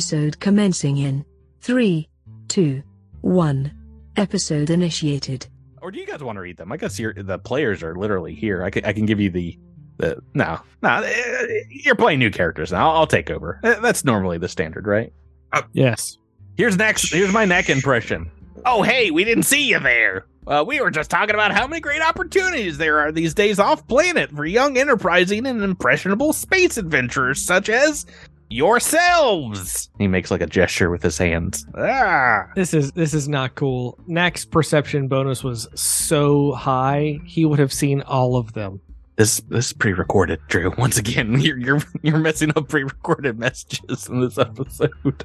Episode commencing in 3, 2, 1. Episode initiated. Or do you guys want to read them? I guess you're, the players are literally here. I can, I can give you the the no no. eh, You're playing new characters now. I'll, I'll take over. Eh, That's normally the standard, right? Yes. Here's next. Here's my neck impression. Oh, hey, we didn't see you there. Uh, we were just talking about how many great opportunities there are these days off planet for young, enterprising, and impressionable space adventurers such as yourselves. He makes like a gesture with his hands. Ah. This is this is not cool. Nack's perception bonus was so high, he would have seen all of them. This this is pre-recorded, Drew. Once again, you're you're you're messing up pre-recorded messages in this episode.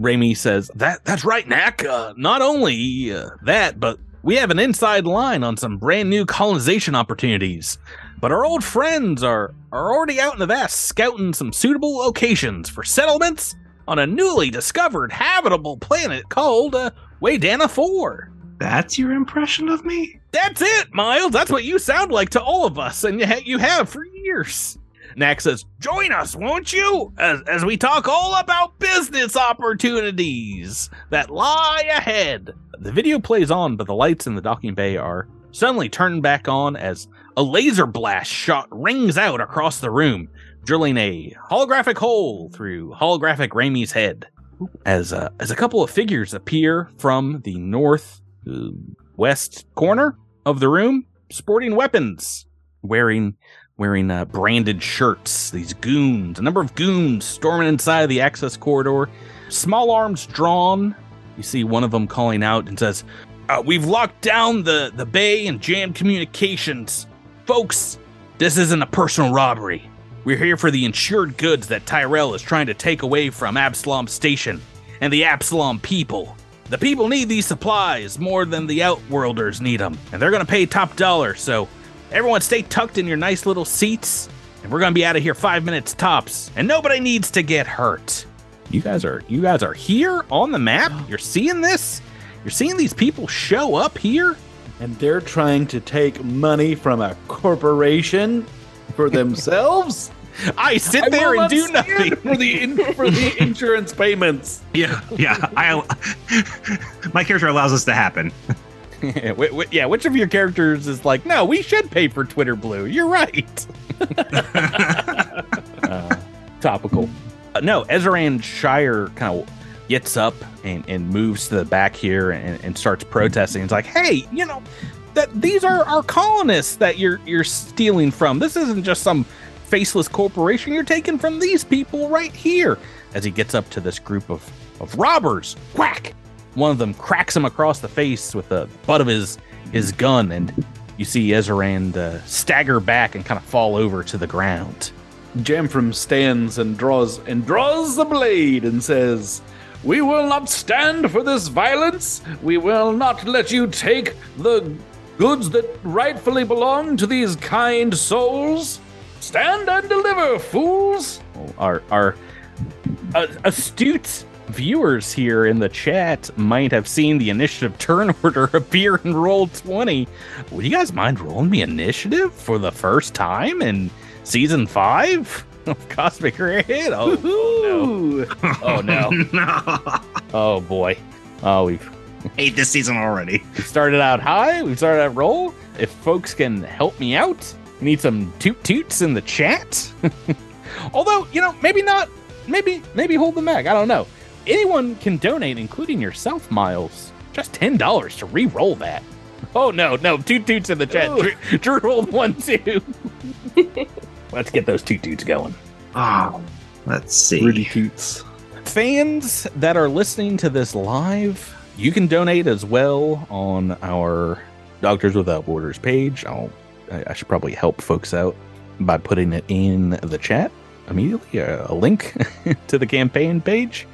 Raimi says that that's right, Nack. Uh, not only uh, that, but we have an inside line on some brand new colonization opportunities. But our old friends are are already out in the vast scouting some suitable locations for settlements on a newly discovered habitable planet called uh, Waydana Four. That's your impression of me? That's it, Miles. That's what you sound like to all of us, and you, you have for years. Nack says, Join us, won't you? As, as we talk all about business opportunities that lie ahead. The video plays on, but the lights in the docking bay are suddenly turned back on as a laser blast shot rings out across the room, drilling a holographic hole through holographic Raimi's head. As, uh, as a couple of figures appear from the north uh, west corner of the room, sporting weapons, wearing wearing uh, branded shirts. These goons, a number of goons, storming inside the access corridor, small arms drawn. You see one of them calling out and says, uh, "We've locked down the the bay and jammed communications, folks. This isn't a personal robbery. We're here for the insured goods that Tyrell is trying to take away from Absalom Station and the Absalom people." The people need these supplies more than the Outworlders need them, and they're gonna pay top dollar. So, everyone, stay tucked in your nice little seats, and we're gonna be out of here five minutes tops. And nobody needs to get hurt. You guys are you guys are here on the map. You're seeing this. You're seeing these people show up here. And they're trying to take money from a corporation for themselves. I sit I there and do nothing. for the in, for the insurance payments. Yeah, yeah. I my character allows this to happen. yeah, wh- wh- yeah, which of your characters is like, no, we should pay for Twitter Blue. You're right. uh, topical. Uh, no, Ezran Shire kind of gets up and, and moves to the back here and, and starts protesting. It's like, hey, you know, that these are our colonists that you're you're stealing from. This isn't just some faceless corporation. You're taking from these people right here. As he gets up to this group of of robbers, whack! One of them cracks him across the face with the butt of his his gun, and you see Ezran uh, stagger back and kind of fall over to the ground. Jamfram stands and draws and draws the blade and says, "We will not stand for this violence. We will not let you take the goods that rightfully belong to these kind souls. Stand and deliver, fools." Our our uh, astute viewers here in the chat might have seen the initiative turn order appear in roll 20 would you guys mind rolling me initiative for the first time in season 5 of cosmic raid oh, oh no. Oh no. No. oh boy. Oh we've Hate this season already. we started out high. We started out roll. If folks can help me out need some toot toots in the chat. Although you know maybe not. Maybe maybe hold them back i don't know. Anyone can donate including yourself miles. Just ten dollars to re-roll that. Oh no no. Toot toots in the chat. Drew, drew rolled one too let's get those toot toots going Oh, let's see. Rudy Toots. fans that are listening to this live, you can donate as well on our Doctors Without Borders page. I'll, I I should probably help folks out by putting it in the chat immediately, uh, a link to the campaign page.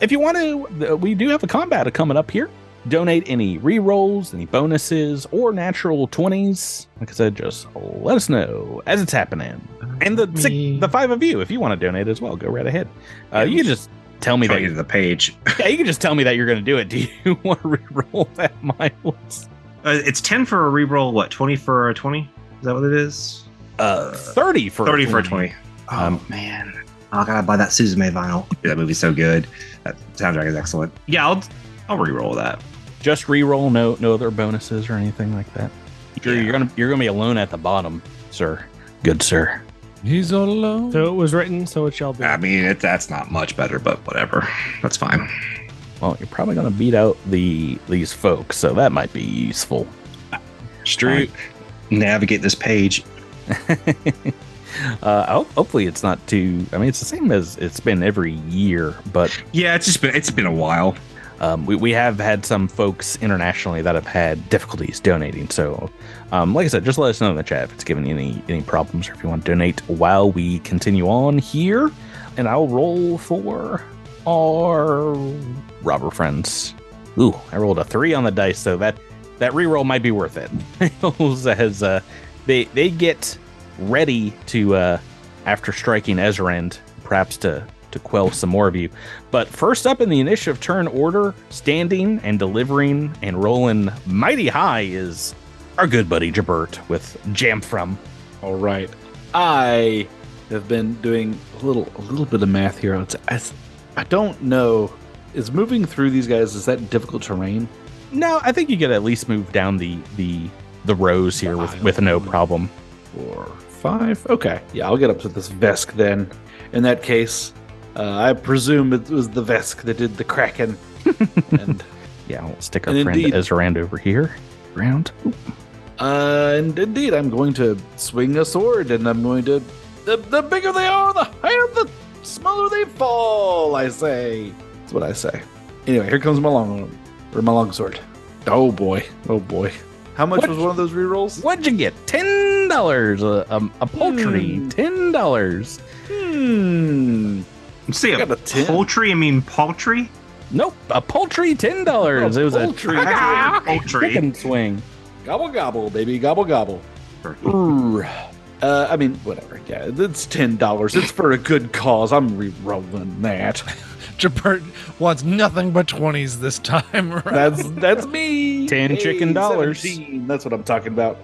If you want to, uh, we do have a combat coming up here. Donate any re-rolls, any bonuses, or natural 20s. Like I said, just let us know as it's happening. And the six, the five of you, if you want to donate as well, go right ahead. Uh, you can just tell me that you to the page. yeah, you can just tell me that you're going to do it. Do you want to re-roll that, Miles? Uh, it's ten for a reroll. What? Twenty for a twenty? Is that what it is? Uh, thirty for Thirty a for a 20. Oh Um, man. Oh, I gotta buy that Suzume vinyl. That movie's so good. That soundtrack is excellent. Yeah, I'll I'll re-roll that. Just re-roll, no no other bonuses or anything like that. You're, Yeah. you're gonna you're gonna be alone at the bottom, sir. Good sir. He's all alone. So it was written, so it shall be. I mean, it, that's not much better, but whatever. That's fine. Well, you're probably gonna beat out the these folks, so that might be useful. Street. Navigate this page. uh, hopefully it's not too. I mean, it's the same as it's been every year, but Yeah, it's just been it's been a while. Um, we, we have had some folks internationally that have had difficulties donating. So, um, like I said, just let us know in the chat if it's giving you any any problems or if you want to donate while we continue on here. And I'll roll for our robber friends. Ooh, I rolled a three on the dice, so that that reroll might be worth it. As uh, they they get ready to uh, after striking Ezrand, perhaps to to quell some more of you. But first up in the initiative turn order, standing and delivering and rolling mighty high is our good buddy Jabert with Jamfram. All right. I have been doing a little a little bit of math here. It's, I, I don't know. Is moving through these guys is that difficult terrain? No, I think you could at least move down the the the rows here with with no problem. Four, five. Okay. Yeah, I'll get up to this Vesk then. In that case, uh, I presume it was the Vesk that did the Kraken. and Yeah, we'll stick our friend indeed- Ezrand over here. Round. uh, and indeed, I'm going to swing a sword, and I'm going to. The, the bigger they are, the higher, the smaller they fall. I say. That's what I say. Anyway, here comes my long or my long sword. Oh boy. Oh boy. How much What? was one of those rerolls? What'd you get? Ten dollars. A, a, a poultry. Hmm. Ten dollars. Hmm. You say I a got a 10. poultry? I mean paltry? Nope, a poultry. Ten dollars. It was poultry. a Poultry. chicken swing. Gobble gobble, baby, gobble gobble. Urgh. Uh, I mean, whatever. Yeah, it's ten dollars. It's for a good cause. I'm re-rolling that. Jabert wants nothing but 20s this time. Right? That's that's me. 10 chicken dollars. 17. That's what I'm talking about.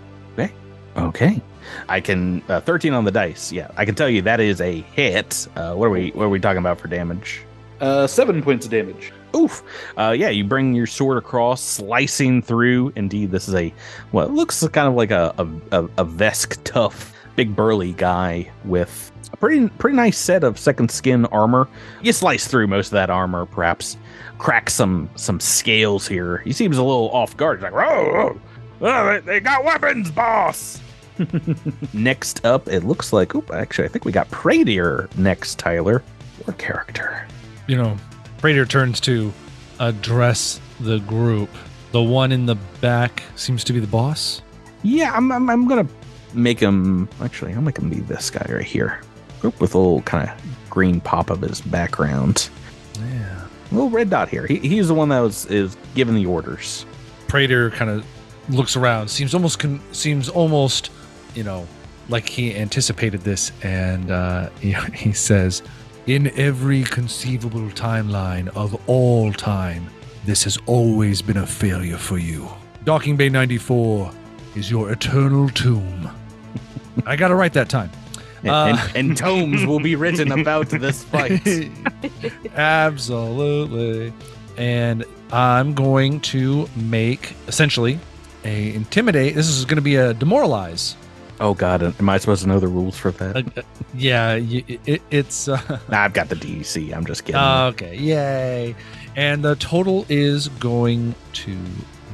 Okay. I can uh, 13 on the dice. Yeah, I can tell you that is a hit. Uh, what are we what are we talking about for damage? Uh, seven points of damage. Oof. Uh, yeah, you bring your sword across, slicing through. Indeed, this is a what looks kind of like a a, a, a Vesk tough, big burly guy with a pretty pretty nice set of second skin armor. You slice through most of that armor, perhaps crack some some scales here. He seems a little off guard. He's like, whoa, oh, they, they got weapons, boss. next up, it looks like. Oop, actually, I think we got Pradier next, Tyler. Your character. you know, Prater turns to address the group. The one in the back seems to be the boss. Yeah, I'm, I'm, I'm gonna make him. Actually, I'll make him be this guy right here. Group with a little kind of green pop of his background. Yeah. A little red dot here. He, he's the one that was is giving the orders. Prater kind of looks around, seems almost con- seems almost, you know, like he anticipated this, and uh, he, he says, "In every conceivable timeline of all time, this has always been a failure for you. Docking Bay 94 is your eternal tomb." I got it right that time. Uh, and, and tomes will be written about this fight. Absolutely. And I'm going to make essentially a intimidate. This is going to be a demoralize. Oh God, am I supposed to know the rules for that? Uh, uh, yeah, y- it, it's uh, nah, I've got the DC. I'm just kidding. okay. Yay! And the total is going to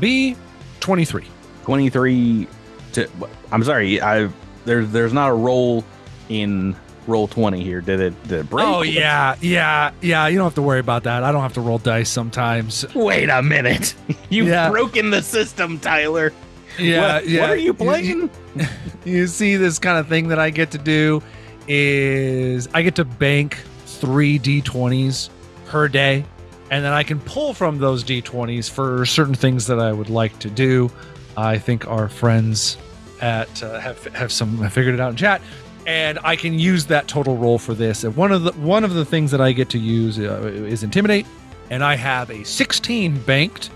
be 23. Twenty three. To I'm sorry. I there's there's not a roll in roll twenty here. Did it? Did it break? Oh yeah, yeah, yeah. You don't have to worry about that. I don't have to roll dice sometimes. Wait a minute. You've Yeah. broken the system, Tyler. Yeah, what, yeah. What are you playing? you see this kind of thing that I get to do is I get to bank three d20s per day, and then I can pull from those d20s for certain things that I would like to do. I think our friends at uh, have have some have figured it out in chat, and I can use that total roll for this. And one of the one of the things that I get to use uh, is intimidate, and I have a 16 banked.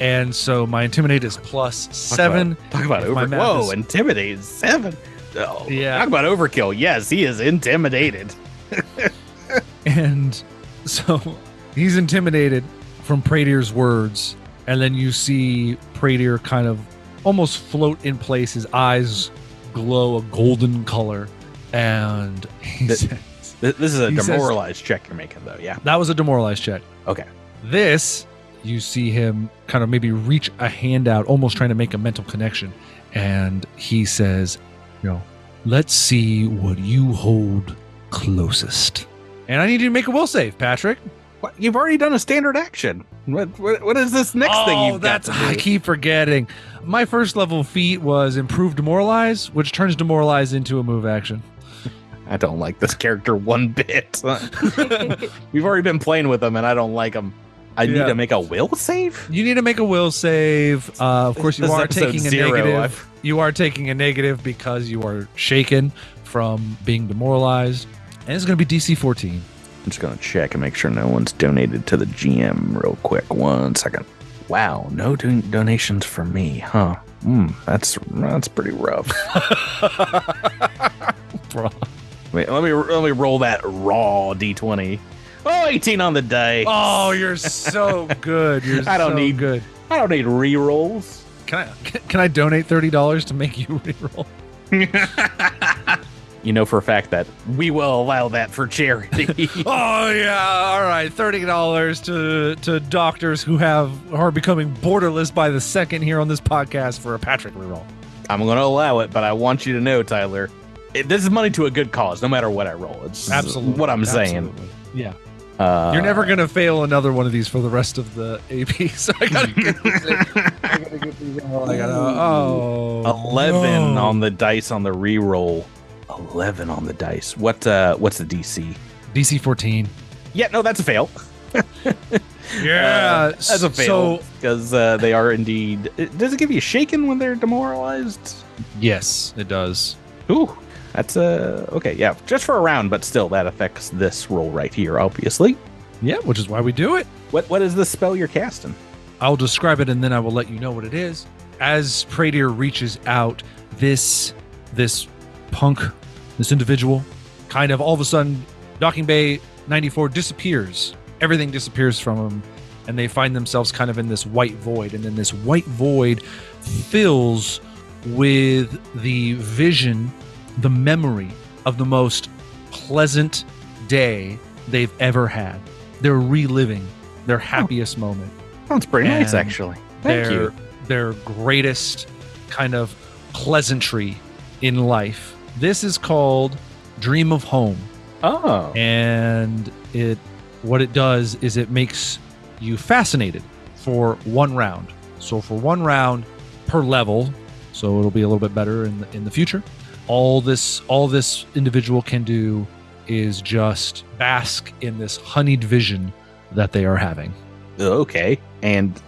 And so my intimidate is plus seven. Talk about If my over. Whoa, is- intimidate seven. Oh, Yeah. Talk about overkill. Yes, he is intimidated. and so he's intimidated from Pradier's words, and then you see Pradier kind of almost float in place. His eyes glow a golden color, and he Th- says, This is a He says- demoralized check you're making, though. Yeah. that was a demoralized check. Okay. This, you see him kind of maybe reach a hand out, almost trying to make a mental connection. And he says, you know, let's see what you hold closest. And I need you to make a will save, Patrick. What? You've already done a standard action. What? What, what is this next thing oh, you've got that's to I keep forgetting. My first level feat was Improved demoralize, which turns demoralize into a move action. I don't like this character one bit. We've already been playing with him, and I don't like him. I need to make a will save. You need to make a will save. Uh, of course, you This are taking a zero. negative. I've- You are taking a negative because you are shaken from being demoralized, and it's going to be DC 14. I'm just gonna check and make sure no one's donated to the GM real quick. One second. Wow, no don- donations for me, huh? Hmm, that's that's pretty rough. Bro. Wait, let me let me roll that raw d20. Oh, 18 on the die. Oh, you're so good. You're I don't so need- good. I don't need re-rolls. Can I can I donate thirty dollars to make you reroll? You know for a fact that we will allow that for charity. Oh yeah, all right, thirty dollars to to doctors who have are becoming borderless by the second here on this podcast for a Patrick reroll. I'm going to allow it, but I want you to know, Tyler, it, this is money to a good cause, no matter what I roll. It's Absolutely, what I'm saying. absolutely. Yeah, Uh, you're never gonna fail another one of these for the rest of the AP. So I gotta get these. in. I gotta get these. in. I gotta. Oh, 11 no. on the dice on the re-roll. 11 on the dice. What? Uh, what's the DC? DC fourteen. Yeah, no, that's a fail. Yeah, Uh, that's a fail So because uh, they are indeed. Does it give you shaken when they're demoralized? yes, it does. Ooh, that's uh okay. Yeah, just for a round, but still that affects this roll right here. Obviously. Yeah, which is why we do it. What What is the spell you're casting? I'll describe it and then I will let you know what it is. As Pradier reaches out, this this punk, this individual, kind of all of a sudden, Docking Bay 94 disappears. Everything disappears from him, and they find themselves kind of in this white void. And then this white void fills with the vision, the memory of the most pleasant day they've ever had. They're reliving their happiest moment Sounds pretty nice, actually. Thank their, you. Their greatest kind of pleasantry in life. This is called Dream of Home. Oh, And it what it does is it makes you fascinated for one round. So for one round per level, so it'll be a little bit better in the, in the future. All this all this individual can do is just bask in this honeyed vision that they are having. okay. And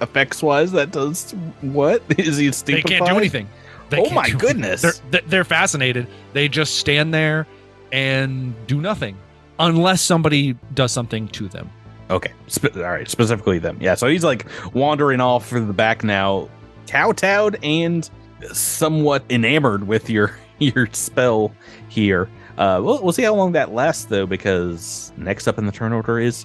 effects wise, that does what? Is he They can't do anything. They Oh my goodness. They're, they're- they're fascinated. They just stand there and do nothing unless somebody does something to them. Okay. Spe- all right. Specifically them. Yeah. So he's like wandering off for the back now, kowtowed and somewhat enamored with your your spell here. Uh, we'll, we'll see how long that lasts though, because next up in the turn order is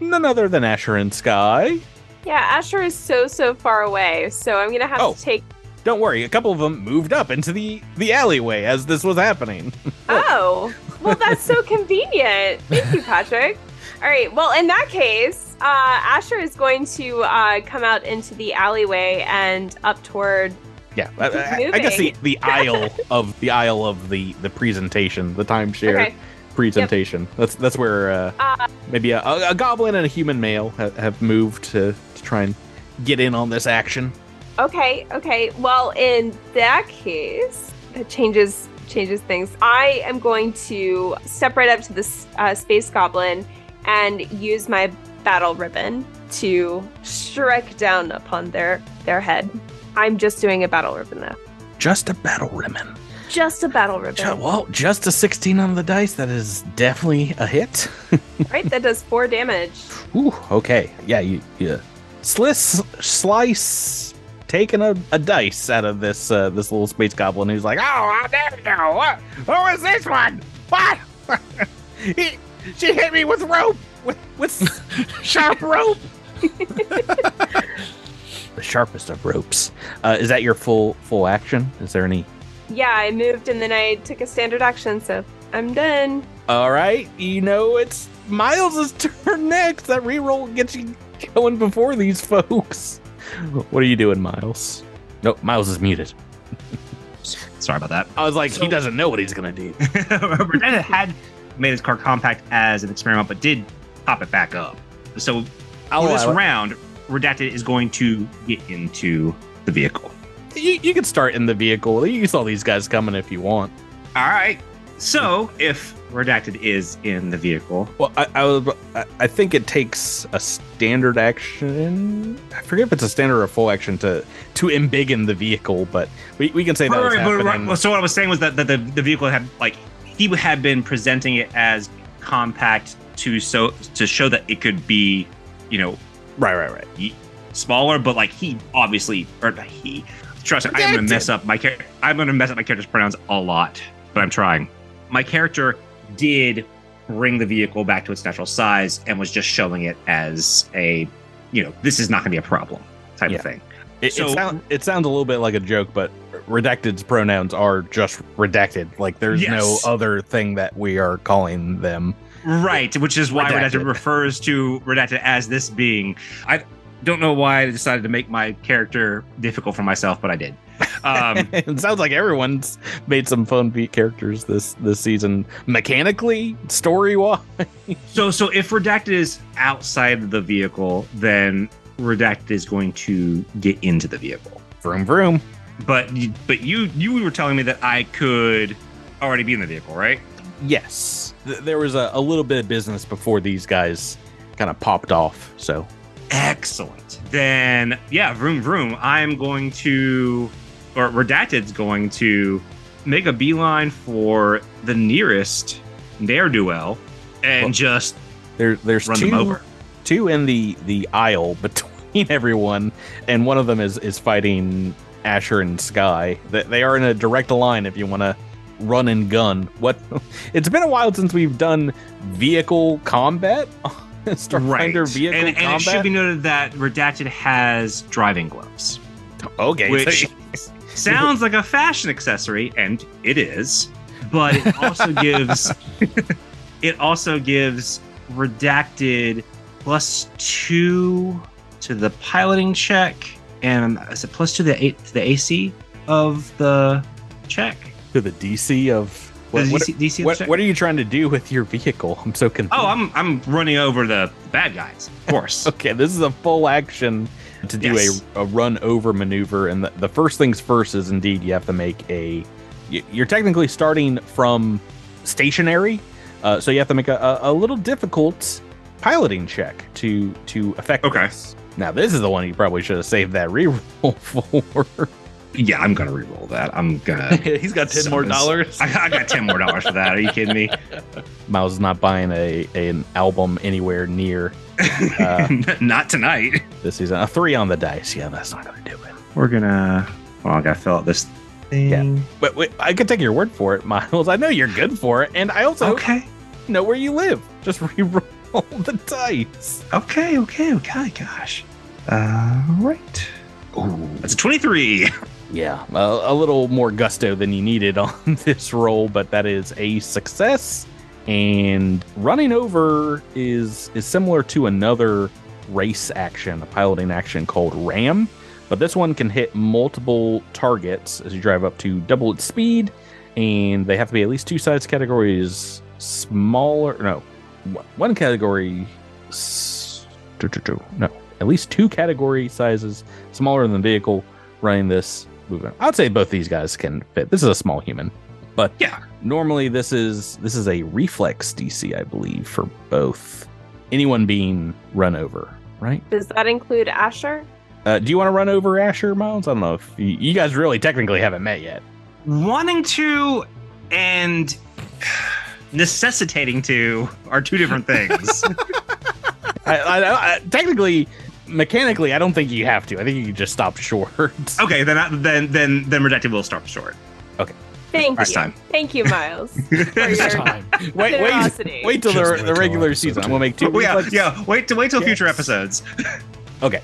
none other than Asher and Sky. Yeah, Asher is so so far away, so I'm gonna have Oh. to take. Don't worry, a couple of them moved up into the the alleyway as this was happening. Oh, well, that's so convenient. Thank you, Patrick. All right. Well, in that case, uh, Asher is going to uh, come out into the alleyway and up toward. Yeah, I, I- I guess the, the aisle of the aisle of the the presentation, the timeshare Okay. presentation. That's that's where uh, Uh, maybe a, a, a goblin and a human male have, have moved to, to try and get in on this action. Okay. Okay. Well, in that case, that changes changes things. I am going to step right up to this uh, space goblin and use my battle ribbon to strike down upon their their head. I'm just doing a battle ribbon though. Just a battle ribbon. Just a battle ribbon. Ju- well, just a 16 on the dice. That is definitely a hit. right? That does four damage. Ooh, okay. Yeah, you, you slice, slice, taking a, a dice out of this uh, this little space goblin who's like, oh, how dare you? What? Who is this one? What? He, she hit me with rope, with, with sharp rope. The sharpest of ropes. Uh, is that your full full action? Is there any? Yeah, I moved and then I took a standard action, so I'm done. All right, you know it's Miles's turn next. That reroll gets you going before these folks. What are you doing, Miles? Nope, Miles is muted. Sorry about that. I was like, he doesn't know what he's gonna do. Redacted had made his car compact as an experiment, but did pop it back up. So I'll for this allow it. round, Redacted is going to get into the vehicle. You, you can start in the vehicle. You saw these guys coming if you want. All right. So if Redacted is in the vehicle, Well, I, I. I- think it takes a standard action. I forget if it's a standard or a full action to to embiggen the vehicle, but we, we can say that Right, happening. right, so what I was saying was that, that the, the vehicle had like he had been presenting it as compact to so to show that it could be, you know, Right, right, right. He, smaller, but like he obviously or not he. Trust me, I'm gonna mess up my character. I'm gonna mess up my character's pronouns a lot, but I'm trying. My character did bring the vehicle back to its natural size and was just showing it as a, you know, this is not gonna be a problem type Yeah. of thing. It, So- it, sound, it sounds a little bit like a joke, but redacted's pronouns are just redacted. Like there's Yes. no other thing that we are calling them. Right, which is why redacted. Redacted. refers to redacted as this being. I don't know why I decided to make my character difficult for myself, but I did. Um, it sounds like everyone's made some fun beat characters this this season, mechanically, story wise. so, so if redacted is outside the vehicle, then redacted is going to get into the vehicle. Vroom vroom. But, but you you were telling me that I could already be in the vehicle, right? Yes, Th- there was a, a little bit of business before these guys kind of popped off. So Excellent. Then, yeah, vroom vroom. I'm going to, or Redacted's going to make a beeline for the nearest ne'er do well and Well, just there there's run two them over. two in the the aisle between everyone, and one of them is is fighting Asher and Sky. They, they are in a direct line if you want to run and gun. What? It's been a while since we've done vehicle combat. Starfinder vehicle and, and combat. it should be noted that Redacted has driving gloves, okay, which so- sounds like a fashion accessory, and it is, but it also gives it also gives Redacted plus two to the piloting check, and is it plus two to the A- to the AC of the check? To the DC of what, The what, DC, DC of the what, what are you trying to do with your vehicle? I'm so confused. Oh, I'm I'm running over the bad guys, of course. Okay, this is a full action to do Yes. a, a run over maneuver. And the, the first things first is indeed you have to make a. You're technically starting from stationary, uh, so you have to make a, a, a little difficult piloting check to to affect Okay. this. Now, this is the one you probably should have saved that reroll for. Yeah, I'm gonna re-roll that. I'm gonna. He's got ten more Summons. dollars. I, I got ten more dollars for that. Are you kidding me? Miles is not buying a, an album anywhere near Uh, Not tonight. this season. A three on the dice. Yeah, that's not going to do it. We're gonna. Well, I gotta fill out this thing. Yeah. But wait, I could take your word for it, Miles. I know you're good for it, and I also Okay. know where you live. Just re-roll the dice. Okay. Okay. Okay. Gosh. Uh, right. Ooh, that's a twenty-three. Yeah, a, a little more gusto than you needed on this roll, but that is a success. And running over is is similar to another race action, a piloting action called Ram, but this one can hit multiple targets as you drive up to double its speed, and they have to be at least two size categories smaller. No, one- category. No, at least two category sizes smaller than the vehicle running this movement. I'd say both these guys can fit. This is a small human, but Yeah. normally this is this is a reflex DC, I believe, for both. Anyone being run over, right? Does that include Asher? Uh, do you want to run over Asher Miles? I don't know if you, you guys really technically haven't met yet. Wanting to and necessitating to are two different things. I, I, I, technically, mechanically, I don't think you have to. I think you can just stop short. okay. Then I, then then then redacted will stop short. Okay. Thank Last you. time. Thank you, Miles. For your time. Wait, wait, generosity. wait till the, the regular episode season. I'm gonna make two. Oh, yeah, reflex- yeah. Wait to wait till future episodes. Okay.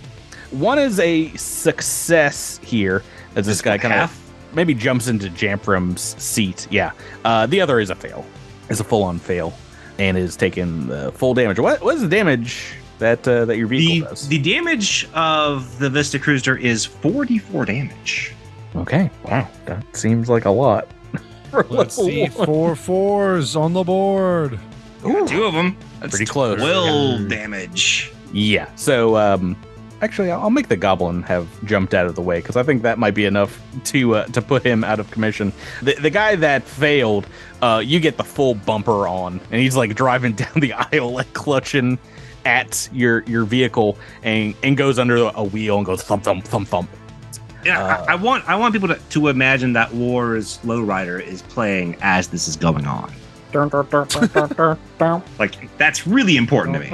One is a success here, as this guy kind of maybe jumps into Jamfram's seat. Yeah. Uh, the other is a fail. It's a full on fail, and is taking the full damage. What what is the damage that uh, that your vehicle The does? the damage of the Vista Cruiser is 44 damage. okay. Wow. That seems like a lot. Let's see one. four fours on the board. Got two of them. That's Pretty close. 12 damage. Yeah. So, um, actually, I'll I'll make the goblin have jumped out of the way because I think that might be enough to uh, to put him out of commission. The the guy that failed, uh, you get the full bumper on, and he's like driving down the aisle, like clutching at your your vehicle, and and goes under a wheel and goes thump thump thump thump. Yeah, Uh, I, I want I want people to, to imagine that War's Lowrider is playing as this is going on. Like that's really important to me.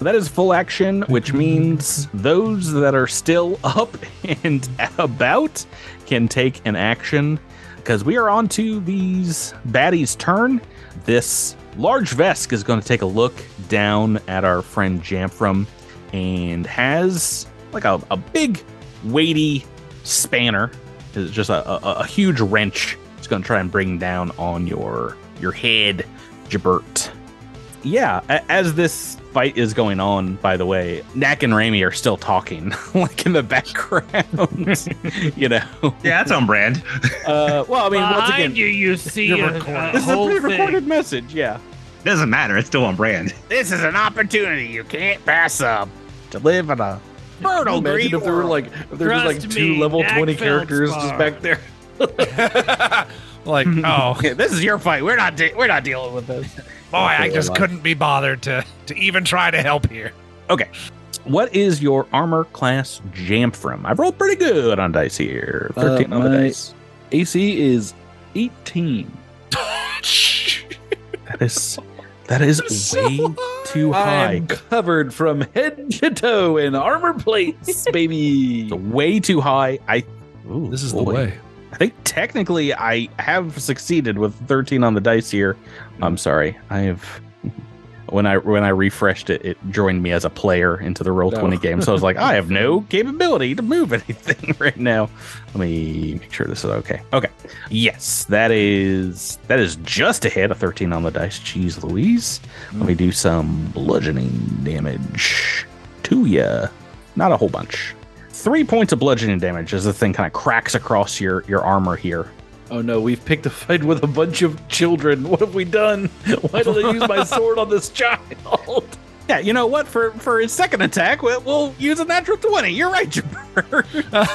That is full action, which means those that are still up and about can take an action because we are on to these baddies' turn. This large Vesk is going to take a look down at our friend Jamfram and has like a, a big, weighty spanner. It's just a, a, a huge wrench. It's going to try and bring down on your your head, Jabert yeah, as this fight is going on, by the way, Nak and Rami are still talking, like in the background. you know. Yeah, that's on brand. Uh, well, I mean, once again, you, you see a, recording. a this is a pre-recorded thing. message. Yeah. Doesn't matter. It's still on brand. This is an opportunity you can't pass up to live in a fertile Imagine green if there were like if there was like two me, level Dak twenty characters just back there. like, oh Okay, this is your fight. We're not. De- we're not dealing with this. Boy, I just alive. couldn't be bothered to to even try to help here. Okay. What is your armor class Jamfram? I've rolled pretty good on dice here. Thirteen Uh, on the dice. AC is eighteen. That is that is way too high. I'm covered from head to toe in armor plates, baby. Way too high. I. Ooh, This is the way. I think technically I have succeeded with 13 on the dice here. I'm sorry. I have. When I when I refreshed it, it joined me as a player into the roll No. twenty oh. game. So I was like, I have no capability to move anything right now. Let me make sure this is okay. Okay, yes, that is that is just a hit. A thirteen on the dice. Jeez, Louise. Let me do some bludgeoning damage to ya. Not a whole bunch. Three points of bludgeoning damage as the thing kind of cracks across your your armor here. Oh no, we've picked a fight with a bunch of children. What have we done? Why did I use my sword on this child? Yeah, you know what? For for his second attack, we'll, we'll use a natural twenty. You're right, Jabber.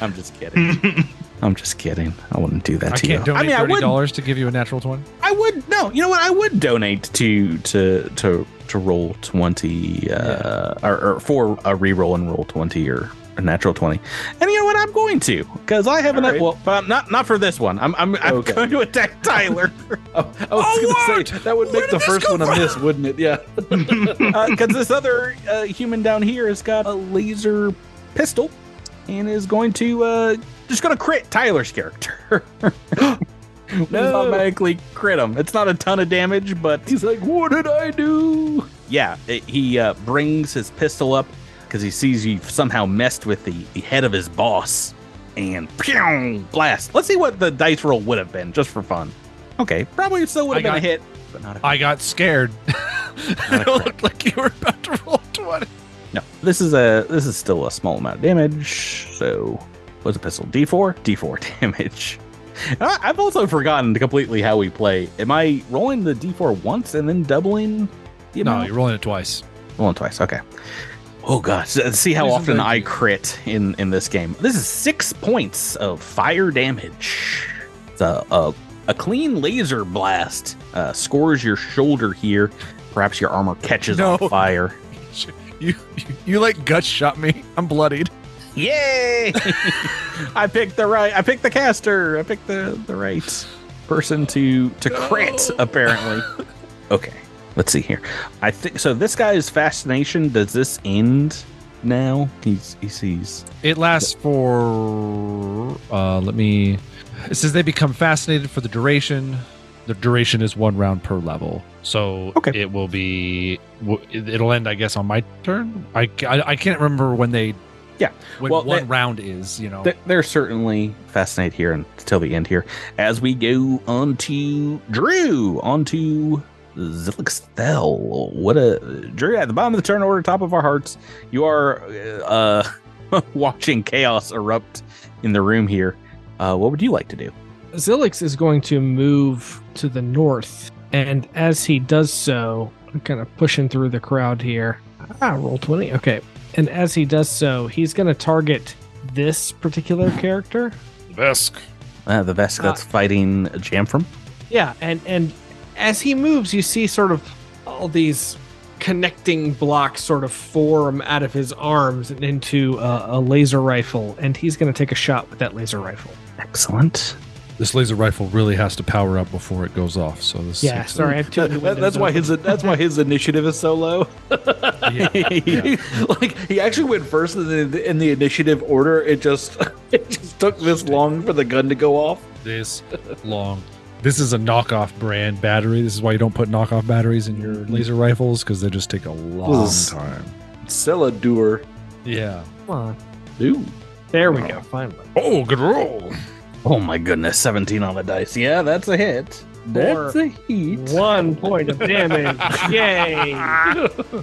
I'm just kidding. I'm just kidding. I wouldn't do that I to can't you. donate I mean, I thirty would. dollars to give you a natural twenty. I would. No, you know what? I would donate to to to to roll twenty, uh, or, or for a reroll and roll twenty or a natural twenty. And you know what? I'm going to because I have All enough. right. Well, but not not for this one. I'm I'm, I'm Okay. going to attack Tyler. Oh, I was Oh, gonna what? say that would Where make the first one a miss, wouldn't it? Yeah. because this other uh, human down here has got a laser pistol and is going to uh, just going to crit Tyler's character. No. automatically crit him. It's not a ton of damage, but He's like, "What did I do?" yeah, it, he uh, brings his pistol up because he sees you've somehow messed with the, the head of his boss and pew, blast. Let's see what the dice roll would have been just for fun. Okay, probably still would have been a hit, but not a I got scared. It looked like you were about to roll twenty. No, this is a this is still a small amount of damage. So, what's a pistol? D4, D4 damage. I, I've also forgotten completely how we play. Am I rolling the D4 once and then doubling? The No, you're rolling it twice. rolling twice. Okay. Oh gosh, let's see how often I crit in in this game. This is six points of fire damage. It's a a, a clean laser blast uh, scores your shoulder here. Perhaps your armor catches No. on fire. You, you you like gut shot me. I'm bloodied. Yay! I picked the right. I picked the caster. I picked the the right person to to crit. Apparently. Okay. Let's see here. I think so. This guy's fascination. Does this end now? He's he sees. It lasts for. Uh, let me. It says they become fascinated for the duration. The duration is one round per level, so Okay. it will be. It'll end, I guess, on my turn. I, I, I can't remember when they. Yeah. When Well, one that- round is, you know. They're certainly fascinated here until the end here. As we go on to Drew, on to Zilixthel. What a Drew at the bottom of the turn order, top of our hearts. You are uh watching chaos erupt in the room here. Uh, what would you like to do? Zilix is going to move to the north, and as he does so, I'm kind of pushing through the crowd here. Ah, roll 20. Okay. And as he does so, he's going to target this particular character. Vesk. Uh, the Vesk that's fighting Jamfram. Yeah, and and as he moves, you see sort of all these connecting blocks sort of form out of his arms and into a, a laser rifle, and he's going to take a shot with that laser rifle. Excellent. This laser rifle really has to power up before it goes off. So this. Yeah, sorry, I have two. That- that's why his that's why his initiative is so low. He- like he actually went first in the, in the initiative order. It just it just took this long for the gun to go off. this long. This is a knockoff brand battery. This is why you don't put knockoff batteries in your mm. laser rifles because they just take a long is- time. Celadure. Yeah. Come on. Ooh. There we go. Finally. Oh, good roll. Oh my goodness, 17 on the dice. Yeah, that's a hit. That's a hit. One point of damage. Yay!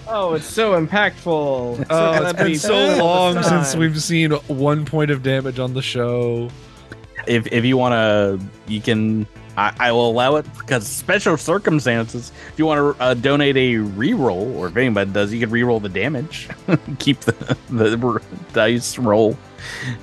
Oh, it's so impactful. It's Oh, it's been so long since we've seen one point of damage on the show. If if you want to, you can. I, I will allow it because special circumstances. If you want to uh, donate a reroll, or if anybody does, you can reroll the damage. Keep the the dice roll.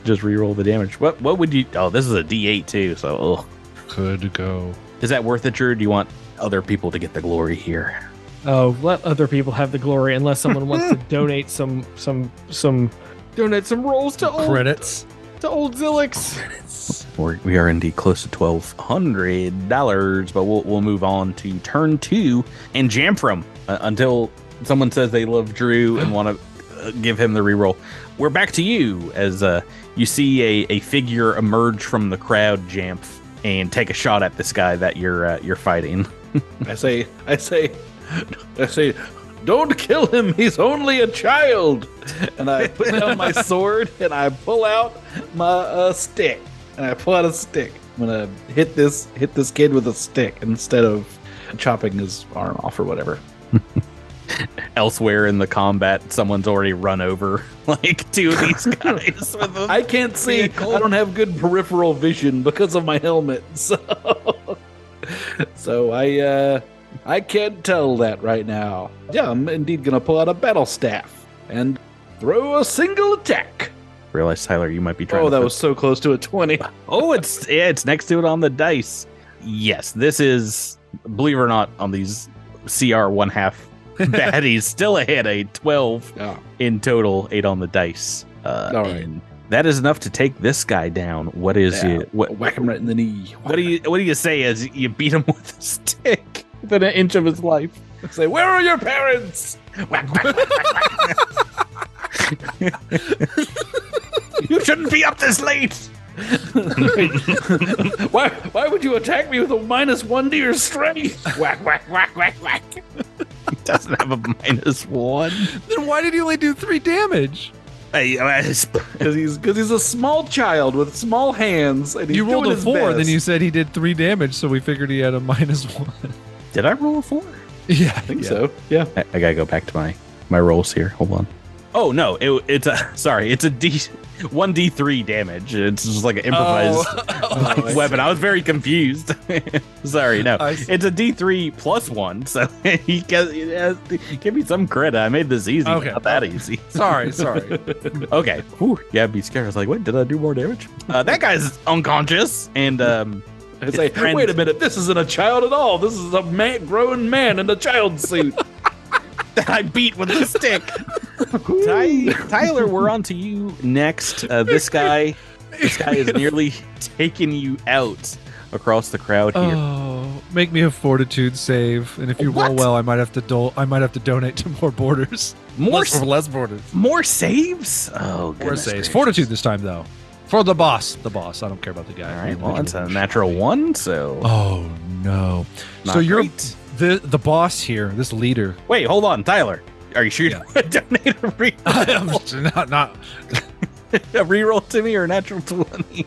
Just reroll the damage. What what would you? Oh, this is a D8 too. So ugh. Could go. is that worth it, Drew? Do you want other people to get the glory here? Oh, let other people have the glory unless someone wants to donate some some some donate some rolls to old Credits. To old Zilix. We're, we are indeed close to twelve hundred dollars, but we'll we'll move on to turn two and Jamfram uh, until someone says they love Drew and want to uh, give him the reroll. We're back to you as uh, you see a, a figure emerge from the crowd, Jamf, and take a shot at this guy that you're uh, you're fighting. I say, I say, I say, don't kill him. He's only a child. And I put down my sword and I pull out my uh, stick. And I pull out a stick. I'm gonna hit this hit this kid with a stick instead of chopping his arm off or whatever. Elsewhere in the combat, someone's already run over like two of these guys with a I can't see. I don't have good peripheral vision because of my helmet. So, so I uh, I can't tell that right now. Yeah, I'm indeed gonna pull out a battle staff and throw a single attack. realize Tyler, you might be trying. Oh, that put- was so close to a twenty. Oh, it's yeah, it's next to it on the dice. Yes, this is believe it or not on these CR one half baddies still ahead a twelve in total, eight on the dice. Uh, All right. that is enough to take this guy down. What is Yeah, you? What, Whack him right in the knee. what do you? What do you say as you beat him with a stick within an inch of his life? say? Where are your parents? You shouldn't be up this late. why? Why would you attack me with a minus one to your strength? Whack, whack, whack, whack, whack. He doesn't have a minus one. Then why did he only do three damage? Hey, uh, Because he's because he's a small child with small hands. And he's You rolled doing a his four, then you said he did three damage, so we figured he had a minus one. Did I roll a four? yeah, I think so. Yeah. I, I gotta go back to my my rolls here. Hold on. Oh no, it, it's a sorry, it's a D one D three damage. It's just like an improvised Oh, weapon. I was very confused. sorry, no, it's a D three plus one. So he gets, he has give me some credit. I made this easy, Okay. not that easy. Sorry, sorry. Okay, Whew. yeah, be scared. I was like, wait, did I do more damage? Uh, that guy's unconscious, and um, I say, friend- wait a minute, this isn't a child at all. This is a man, grown man in a child suit. that I beat with the stick. Ty- Tyler, we're on to you next. Uh, this guy, this guy is nearly taking you out across the crowd here. Oh, make me a fortitude save, and if you roll well, I might have to do- I might have to donate to more borders. More less, s- less borders. more saves? Oh, More goodness saves. gracious. Fortitude this time though. For the boss. The boss. I don't care about the guy. All right, well, it's a natural one, so Oh no. not so you're great. the the boss here, this leader. Wait, hold on, Tyler. Are you sure you Yeah. to donate a I'm reroll, not not a reroll to me or a natural 20?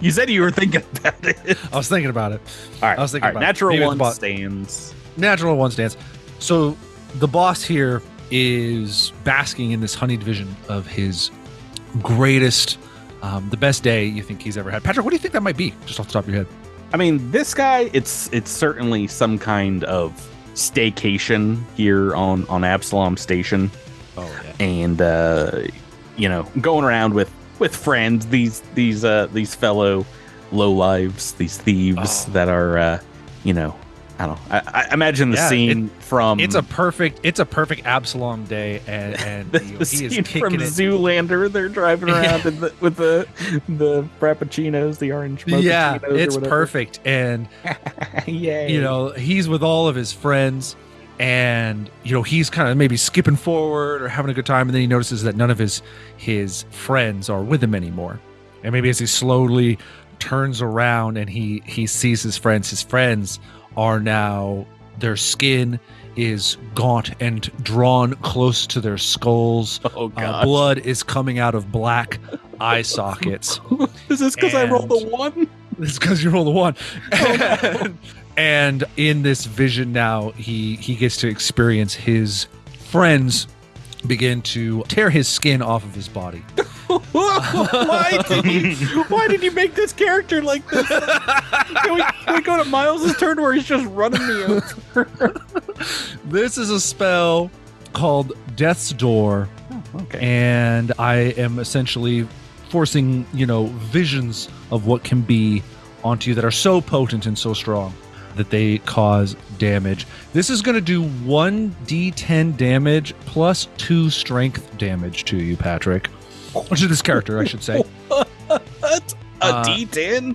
You said you were thinking about it. I was thinking about it. All right, I was thinking all right, about it. natural Maybe one stands. Natural one stands. So the boss here is basking in this honeyed vision of his greatest, um, the best day you think he's ever had. Patrick, what do you think that might be? Just off the top of your head. I mean, this guy, it's it's certainly some kind of staycation here on on Absalom Station, Oh yeah. and uh, you know, going around with with friends, these these uh these fellow low lives, these thieves Oh. that are uh, you know, I don't know. I, I imagine the Yeah, scene from It's a perfect. It's a perfect Absalom day, and and the, the he scene from it. Zoolander. They're driving around in the, with the the frappuccinos, the orange. Yeah, it's perfect, and yeah, you know he's with all of his friends and you know he's kind of maybe skipping forward or having a good time and then he notices that none of his his friends are with him anymore and maybe as he slowly turns around and he he sees his friends his friends are now their skin is gaunt and drawn close to their skulls oh uh, blood is coming out of black eye sockets is this because I rolled the one? it's because you rolled a one. Oh, and in this vision now, he he gets to experience his friends begin to tear his skin off of his body. why did you, why did you make this character like this? Can we, can we go to Miles' turn where he's just running me over? This is a spell called Death's Door, oh, okay. and I am essentially forcing you know visions of what can be onto you that are so potent and so strong that they cause damage. This is going to do 1d10 damage plus 2 strength damage to you, Patrick. Or to this character, I should say. What? A Uh, D10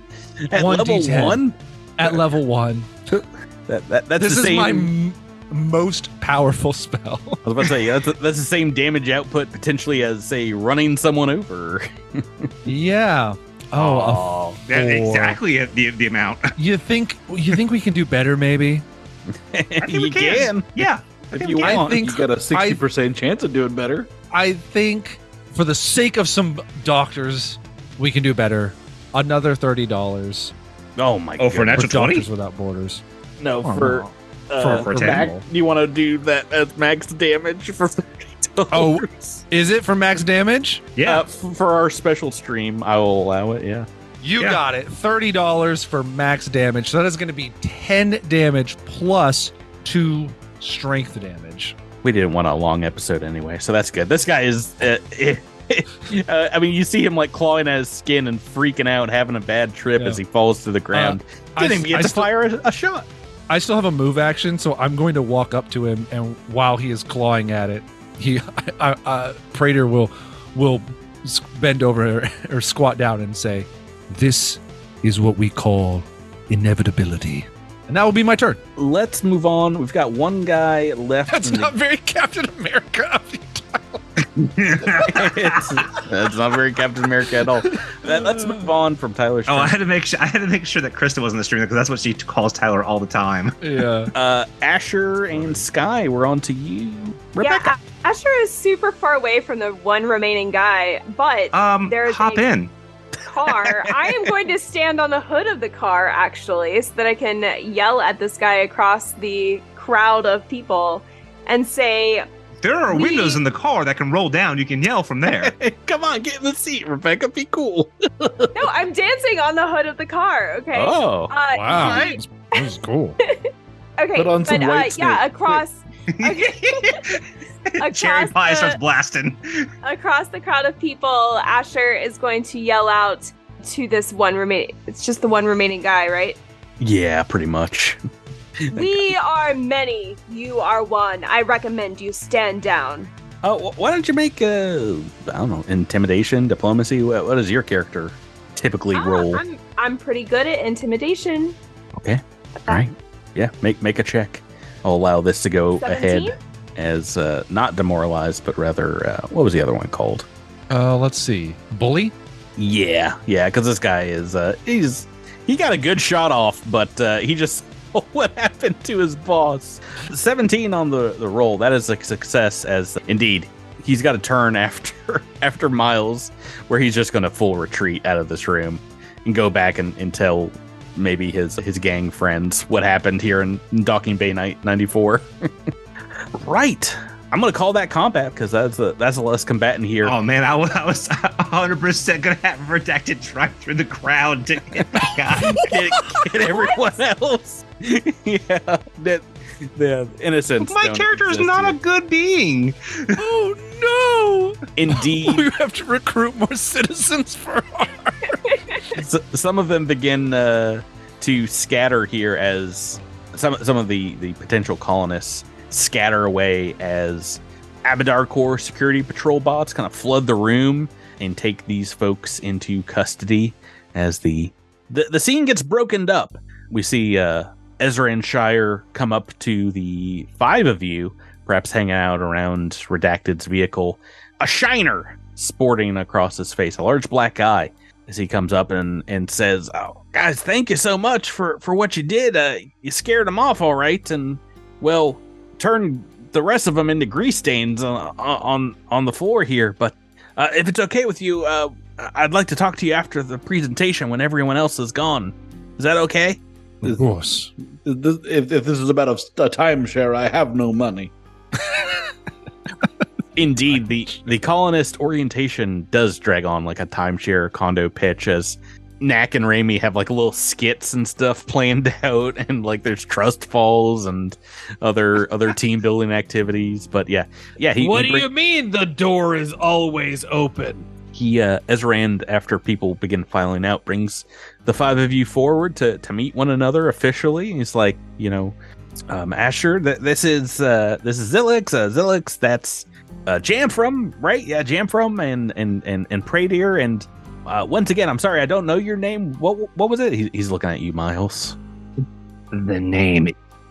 at level D10. one? At level 1. That, that that's This the is same. my m- most powerful spell. I was about to say that's, that's the same damage output potentially as say running someone over. yeah. Oh, a four. exactly the, the amount. You think you think we can do better maybe? I think you we can. can Yeah. I if think you we I want. think You got a sixty percent chance of doing better. I think for the sake of some doctors, we can do better. Another thirty dollars oh my Oh, for natural for 20? Doctors Without Borders. no Oh, for no. uh, For- for for 10? max, you want to do that as max damage for thirty Oh. Is it for max damage? Yeah. Uh, f- for our special stream, I will allow it. Yeah. You Yeah. got it. Thirty dollars for max damage. So that is going to be ten damage plus two strength damage. We didn't want a long episode anyway, so that's good. This guy is. Uh, uh, I mean, you see him like clawing at his skin and freaking out, having a bad trip Yeah. as he falls to the ground. I, Didn't even get I to still, fire a, a shot. I still have a move action, so I'm going to walk up to him, and while he is clawing at it, he, I, I, Prater will, will bend over or squat down and say, "This is what we call inevitability," and that will be my turn. Let's move on. We've got one guy left. That's in the- not very Captain America. Of you. it's, that's not very Captain America at all. Let- Let's move on from Tyler's. Oh, I had to make sure. I had to make sure that Krista wasn't the streamer because that's what she calls Tyler all the time. Yeah. uh, Asher and Sky, we're on to you. Rebecca. Yeah, Asher is super far away from the one remaining guy, but Um, There's hop a- in. car. I am going to stand on the hood of the car actually, so that I can yell at this guy across the crowd of people and say, There are We- windows in the car that can roll down. You can yell from there. Come on, get in the seat, Rebecca. Be cool. "No, I'm dancing on the hood of the car." Okay. Oh. Uh, Wow, he- this, this is cool. okay. Put on some but, uh, white yeah, snake, across Cherry Across pie the- starts blasting. across the crowd of people, Asher is going to yell out to this one remaining. It's just the one remaining guy, right? Yeah, pretty much. we are many. You are one. I recommend you stand down. Oh, wh- why don't you make uh, I don't know, intimidation, diplomacy? What, what does your character typically Ah, roll? I'm I'm pretty good at intimidation. Okay. All right. Yeah, make make a check. I'll allow this to go 17? ahead as uh, not demoralized, but rather uh, what was the other one called? Uh, let's see. Bully. Yeah, yeah, because this guy is uh, he's he got a good shot off, but uh, he just what happened to his boss? Seventeen on the the roll. That is a success. As indeed, he's got a turn after after Miles, where he's just going to full retreat out of this room and go back and, and tell maybe his his gang friends what happened here in, in Docking Bay Night ninety four. right. I'm gonna call that combat because that's a that's a less combatant here. Oh man, I was, I was 100% gonna have Redacted drive through the crowd to hit the guy. get, get everyone else. yeah, that the innocence. My character is exist not a good being. Oh no! Indeed, no! we have to recruit more citizens for our. S- some of them begin uh, to scatter here as some some of the the potential colonists scatter away as Abadar Corps security patrol bots kind of flood the room and take these folks into custody as the the, the scene gets broken up. We see uh, Ezra and Shire come up to the five of you, perhaps hanging out around Redacted's vehicle. A shiner sporting across his face, a large black eye, as he comes up and, and says, "Oh, guys, thank you so much for for what you did. Uh, you scared them off, all right, and well, turned the rest of them into grease stains on on on the floor here. But uh, if it's okay with you, uh, I'd like to talk to you after the presentation when everyone else is gone. Is that okay?" Of course. If, if this is about a, a timeshare, I have no money. Indeed, the the colonist orientation does drag on like a timeshare condo pitch as Nack and Raimi have like little skits and stuff planned out and like there's trust falls and other other team building activities. But yeah. Yeah, he what he do bring- you mean the door is always open? he uh Ezrand after people begin filing out brings the five of you forward to to meet one another officially he's like you know um asher th- this is uh this is zilix uh zilix that's uh jamfram right yeah jamfram and and and and Pradier and uh once again i'm sorry i don't know your name what what was it he, he's looking at you miles The name.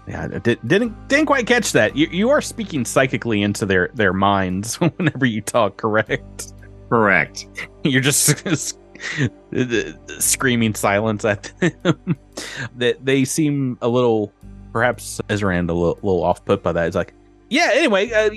yeah I did, didn't didn't quite catch that you, you are speaking psychically into their their minds whenever you talk correct Correct. You're just screaming silence at them. that they seem a little, perhaps Ezrand a little, little off put by that. It's like, yeah. Anyway, uh,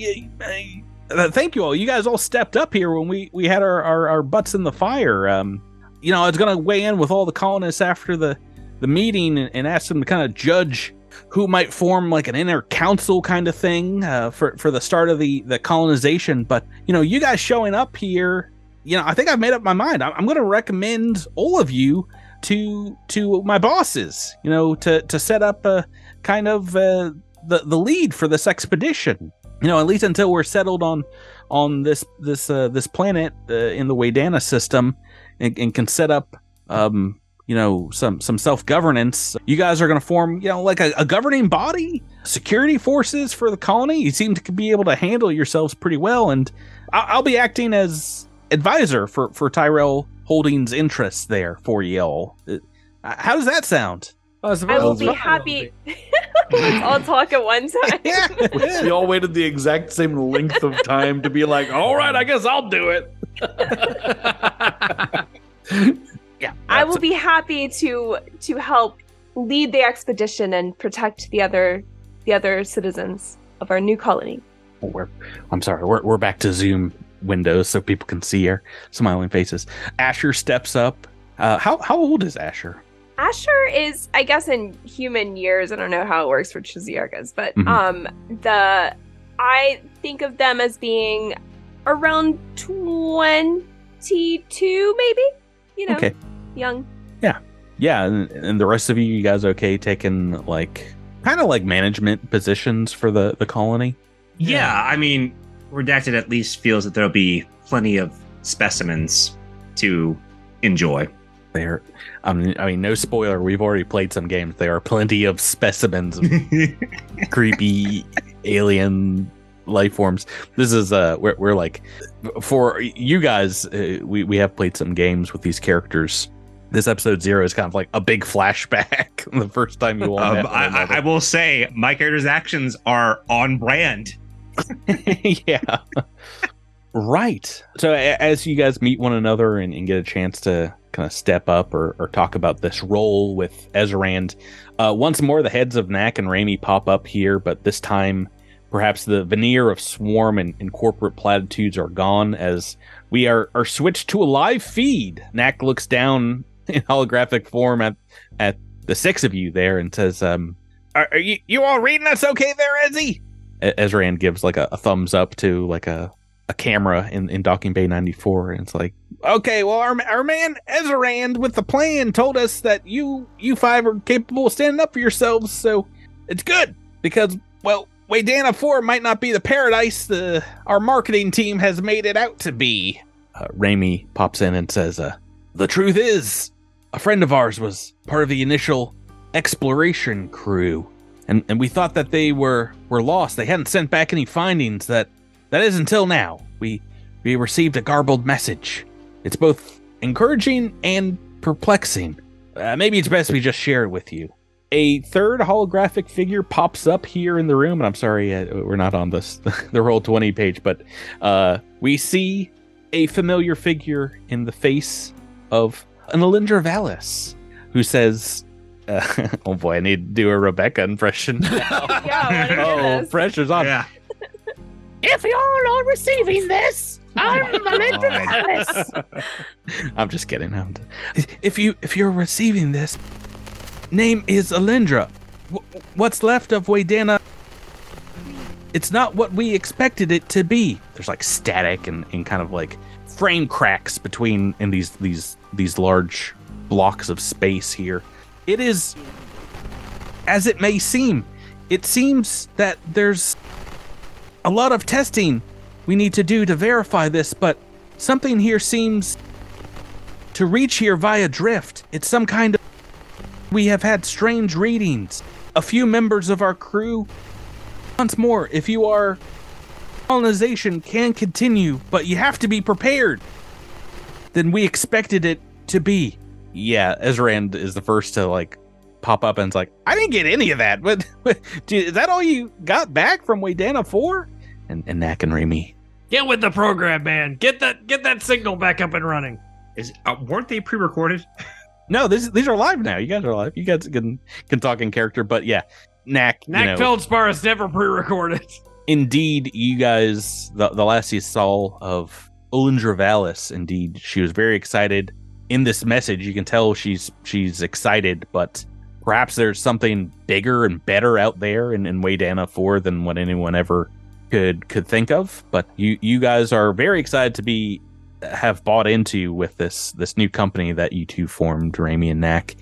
thank you all. You guys all stepped up here when we we had our our, our butts in the fire. Um, you know, I was gonna weigh in with all the colonists after the the meeting and, and ask them to kind of judge who might form like an inner council kind of thing uh, for for the start of the the colonization. But you know, you guys showing up here, you know, I think I've made up my mind. I'm, I'm going to recommend all of you to to my bosses. You know, to to set up a kind of uh, the the lead for this expedition. You know, at least until we're settled on on this this uh, this planet uh, in the Waydana system and, and can set up um you know some some self-governance. You guys are going to form you know like a, a governing body? Security forces for the colony? You seem to be able to handle yourselves pretty well and I- i'll be acting as advisor for for tyrell holdings interests there for y'all. Uh, how does that sound Oh, I will be happy. Let's all talk at one time. yeah We all waited the exact same length of time to be like, all right, I guess I'll do it. yeah I will be happy to to help lead the expedition and protect the other the other citizens of our new colony. Oh, we're, I'm sorry, we're, we're back to Zoom windows so people can see our smiling faces. Asher steps up. Uh, how how old is Asher? Asher is, I guess, in human years. I don't know how it works for Chiziarkas, but Mhm. um, the I think of them as being around twenty-two, maybe. You know, Okay, young. yeah, and, and the rest of you, you guys okay taking like kind of like management positions for the the colony? Yeah, I mean, Redacted at least feels that there'll be plenty of specimens to enjoy. There, I mean, I mean, no spoiler. We've already played some games. There are plenty of specimens of creepy alien life forms. This is uh, we're, we're like for you guys. Uh, we we have played some games with these characters This episode zero is kind of like a big flashback. the first time you all Um, met I, I. I will say my character's actions are on brand. yeah. Right. So as you guys meet one another and, and get a chance to kind of step up or, or talk about this role with Ezrand, uh, once more the heads of Nack and Raimi pop up here, but this time perhaps the veneer of swarm and, and corporate platitudes are gone as we are, are switched to a live feed. Nack looks down in holographic form at, at the six of you there and says, um, are, are you, you all reading us okay there, Ezzy? E- Ezran gives like a, a thumbs up to like a, a camera in, in Docking Bay 94 and it's like okay well our, our man Ezrand with the plan told us that you you five are capable of standing up for yourselves so it's good because well Waydana 4 might not be the paradise the our marketing team has made it out to be uh, Raimi pops in and says uh the truth is a friend of ours was part of the initial exploration crew and and we thought that they were were lost. They hadn't sent back any findings. That that is until now. We we received a garbled message. It's both encouraging and perplexing. Uh, maybe it's best we just share it with you. A third holographic figure pops up here in the room, and I'm sorry uh, we're not on this the roll twenty page, but uh, we see a familiar figure in the face of an Alindra Valis, who says, uh, "Oh boy, I need to do a Rebecca impression." Yeah, let her oh, pressure's on. Yeah. If you're all receiving this, I'm Melinda Alice. I'm just kidding. I'm if you if you're receiving this, name is Alindra. Wh- What's left of Waydana? It's not what we expected it to be. There's like static and, and kind of like frame cracks between in these these these large blocks of space here. It is as it may seem. It seems that there's a lot of testing we need to do to verify this, but something here seems to reach here via drift. It's some kind of. We have had strange readings. A few members of our crew. Once more, if you are. Colonization can continue, but you have to be prepared. Than we expected it to be. Yeah, Ezrand is the first to like pop up and it's like, I didn't get any of that. But, but is that all you got back from Waydana 4? And, and Nack and Remy. Get with the program, man. Get that get that signal back up and running. Is uh, weren't they pre-recorded? No, this, these are live now. You guys are live. You guys can can talk in character, but yeah, Nack. you Nack know, Feldspar is never pre-recorded. indeed, you guys, the, the last you saw of Olindra Valis, indeed, she was very excited. In this message, you can tell she's she's excited, but perhaps there's something bigger and better out there in, in Waydana 4 than what anyone ever could could think of. But you you guys are very excited to be have bought into with this this new company that you two formed, Rami and Nack.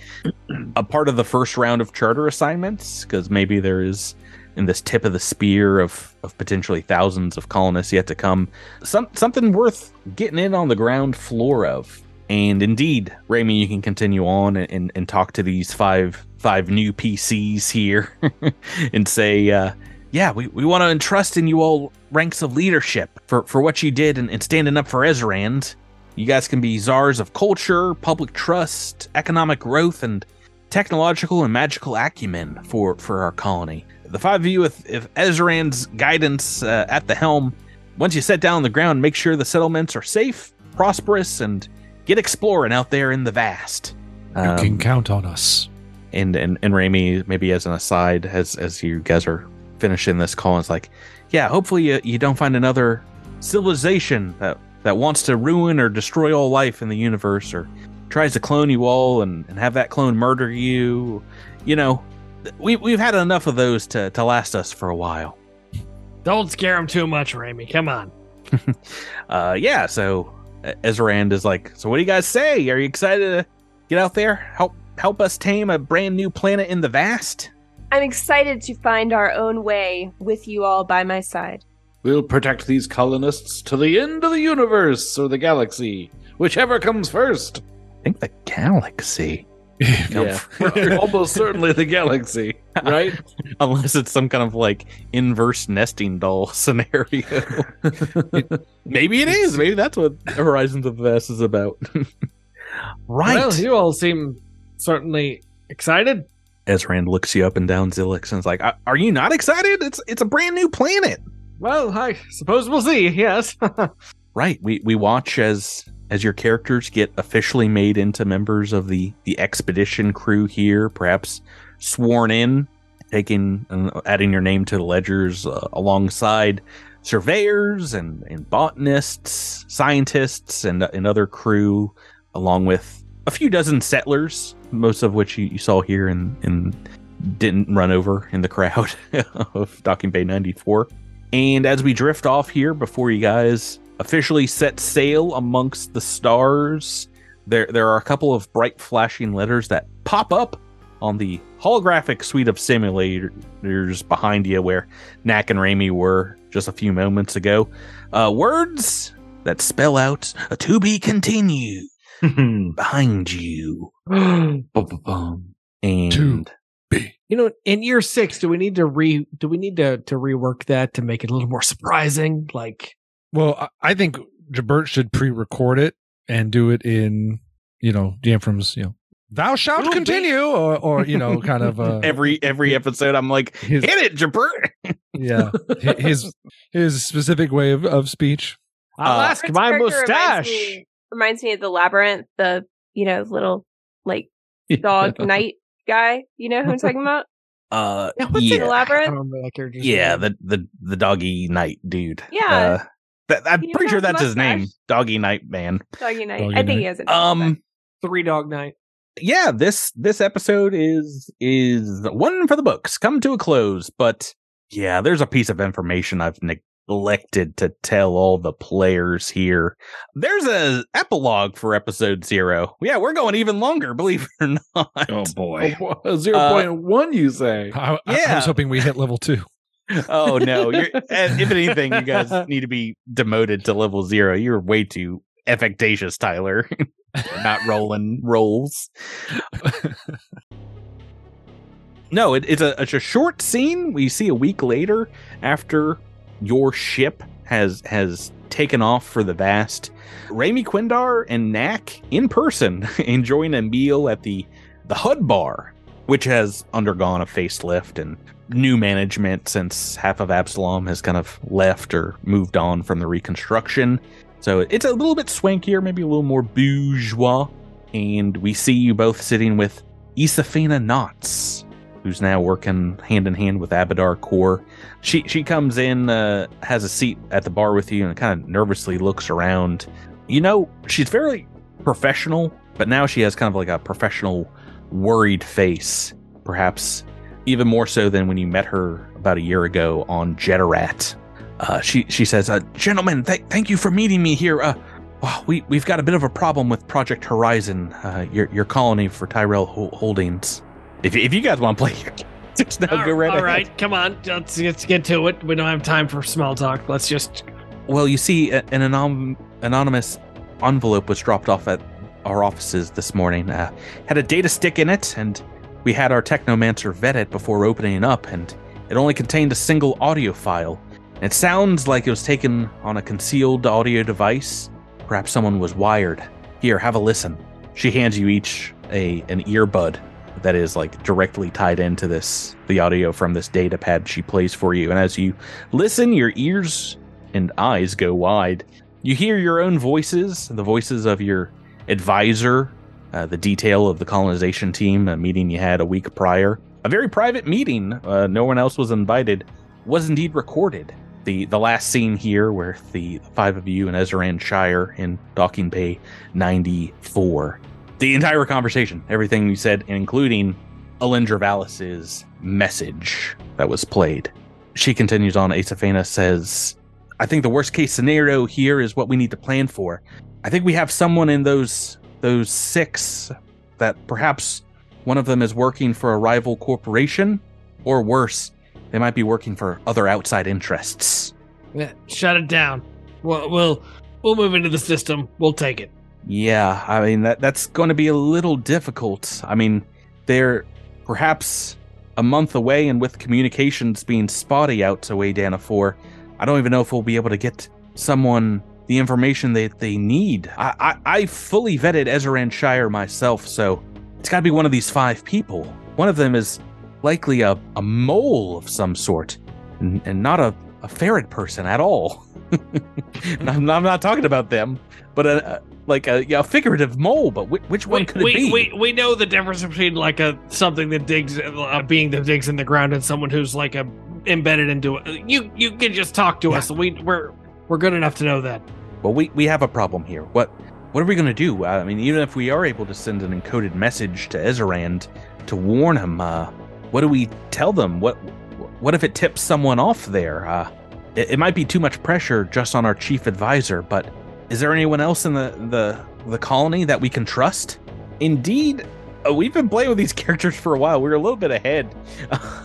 a part of the first round of charter assignments, because maybe there is in this tip of the spear of, of potentially thousands of colonists yet to come. Some something worth getting in on the ground floor of. And indeed, Rami, you can continue on and, and, and talk to these five five new PCs here and say, uh, yeah, we, we want to entrust in you all ranks of leadership for, for what you did and, and standing up for Ezrand. You guys can be czars of culture, public trust, economic growth, and technological and magical acumen for, for our colony. The five of you, with if Ezrand's guidance uh, at the helm, once you set down on the ground, make sure the settlements are safe, prosperous, and get exploring out there in the vast. You Um, can count on us. and and and Rami, maybe as an aside, as as you guys are finishing this call, it's like, yeah, hopefully you, you don't find another civilization that that wants to ruin or destroy all life in the universe, or tries to clone you all and, and have that clone murder you. You know, we we've had enough of those to to last us for a while. Don't scare him too much, Rami. Come on. Uh, yeah. So Ezrand is like, so what do you guys say? Are you excited to get out there, help help us tame a brand new planet in the vast? I'm excited to find our own way with you all by my side. We'll protect these colonists to the end of the universe or the galaxy, whichever comes first. I think the galaxy. Yeah, almost certainly the galaxy, right? Unless it's some kind of like inverse nesting doll scenario. Maybe it is. Maybe that's what Horizons of the Vast is about. Right. Well, you all seem certainly excited. Ezran looks you up and down, Zilix, and is like, "Are- "Are you not excited? It's it's a brand new planet." Well, I suppose we'll see. Yes. Right. We we watch as as your characters get officially made into members of the the expedition crew here, perhaps sworn in, taking and adding your name to the ledgers uh, alongside surveyors and, and botanists, scientists, and and other crew, along with a few dozen settlers, most of which you, you saw here and and didn't run over in the crowd of Docking Bay 94. And as we drift off here, before you guys officially set sail amongst the stars, there there are a couple of bright flashing letters that pop up on the holographic suite of simulators behind you, where Nack and Raimi were just a few moments ago. Uh, words that spell out a to be continued behind you. And To You know, in year six, do we need to re do we need to to rework that to make it a little more surprising? Like Well, I I think Jabert should pre-record it and do it in, you know, Diamfram's, you know, thou shalt continue, or, or you know, kind of uh, every every episode, I'm like, his, hit it, Jabert. yeah, his his specific way of, of speech. I'll Uh, ask my mustache. Me, reminds me of the labyrinth, the you know little like dog knight guy. You know who I'm talking about? Uh, Yeah, what's yeah. it? I Labyrinth? don't that character's Yeah, name. the the the doggy knight dude. Yeah. Uh, that, I'm He pretty sure has a that's his name. Doggy Night Man. Doggy knight. Doggy I think knight. he has it. Um, three dog night. yeah, this this episode is is one for the books, come to a close. But yeah, there's a piece of information I've neglected to tell all the players here. There's a epilogue for episode zero. Yeah, we're going even longer, believe it or not. Oh boy. Zero uh, point one, you say? I, I- I was hoping we hit level two. Oh no! You're, if anything, you guys need to be demoted to level zero. You're way too affectatious, Tyler. Not rolling rolls. No, it, it's a it's a short scene. We see a week later after your ship has has taken off for the vast. Raimi Quindar and Nack in person enjoying a meal at the the Hud Bar, which has undergone a facelift and new management since half of Absalom has kind of left or moved on from the reconstruction. So it's a little bit swankier, maybe a little more bourgeois. And we see you both sitting with Isafina Knotts, who's now working hand in hand with Abadar Corp. She she comes in, uh, has a seat at the bar with you, and kind of nervously looks around. You know, she's very professional, but now she has kind of like a professional, worried face. Perhaps even more so than when you met her about a year ago on Jeterat. Uh, she she says, uh, "Gentlemen, th- thank you for meeting me here. Uh, we we've got a bit of a problem with Project Horizon, uh, your your colony for Tyrell Ho- Holdings. If if you guys want to play, just now go right all ahead. right, come on, let's, let's get to it. We don't have time for small talk. Let's just. Well, you see, an anom- anonymous envelope was dropped off at our offices this morning. Uh, had a data stick in it, and we had our technomancer vet it before opening it up, and it only contained a single audio file. It sounds like it was taken on a concealed audio device. Perhaps someone was wired. Here, have a listen. She hands you each a an earbud that is like directly tied into this the audio from this data pad she plays for you. And as you listen, your ears and eyes go wide. You hear your own voices, the voices of your advisor, uh, the detail of the colonization team, a meeting you had a week prior. A very private meeting, uh, no one else was invited, was indeed recorded. The the last scene here, where the five of you and Ezran Shire in Docking Bay 94. The entire conversation, everything you said, including Alindra Valis's message that was played. She continues on. Asaphana says, I think the worst case scenario here is what we need to plan for. I think we have someone in those those six that perhaps one of them is working for a rival corporation, or worse, they might be working for other outside interests. Yeah, shut it down. We'll we'll we'll move into the system. We'll take it. Yeah, I mean that that's going to be a little difficult. I mean, they're perhaps a month away, and with communications being spotty out to Waydana 4, I don't even know if we'll be able to get someone the information that they need. I I, I fully vetted Ezran Shire myself, so it's got to be one of these five people. One of them is likely a, a mole of some sort, and, and not a, a ferret person at all. I'm, I'm not talking about them, but a like a, a figurative mole. But which, which one we, could it we, be? we we know the difference between like a something that digs a being that digs in the ground and someone who's like a embedded into it. You you can just talk to us. We we're we're good enough to know that. Well, we we have a problem here. What what are we gonna do? I mean, even if we are able to send an encoded message to Ezerand to warn him, uh, what do we tell them? What what if it tips someone off there? Uh, it, it might be too much pressure just on our chief advisor, but is there anyone else in the the the colony that we can trust? Indeed, uh, we've been playing with these characters for a while. We're a little bit ahead,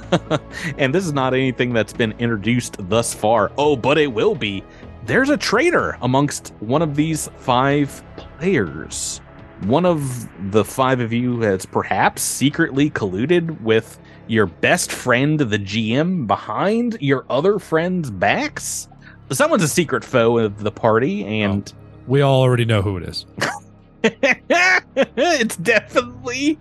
and this is not anything that's been introduced thus far. Oh, but it will be. There's a traitor amongst one of these five players. One of the five of you has perhaps secretly colluded with your best friend, the GM, behind your other friends' backs. Someone's a secret foe of the party, and We all already know who it is. it's definitely,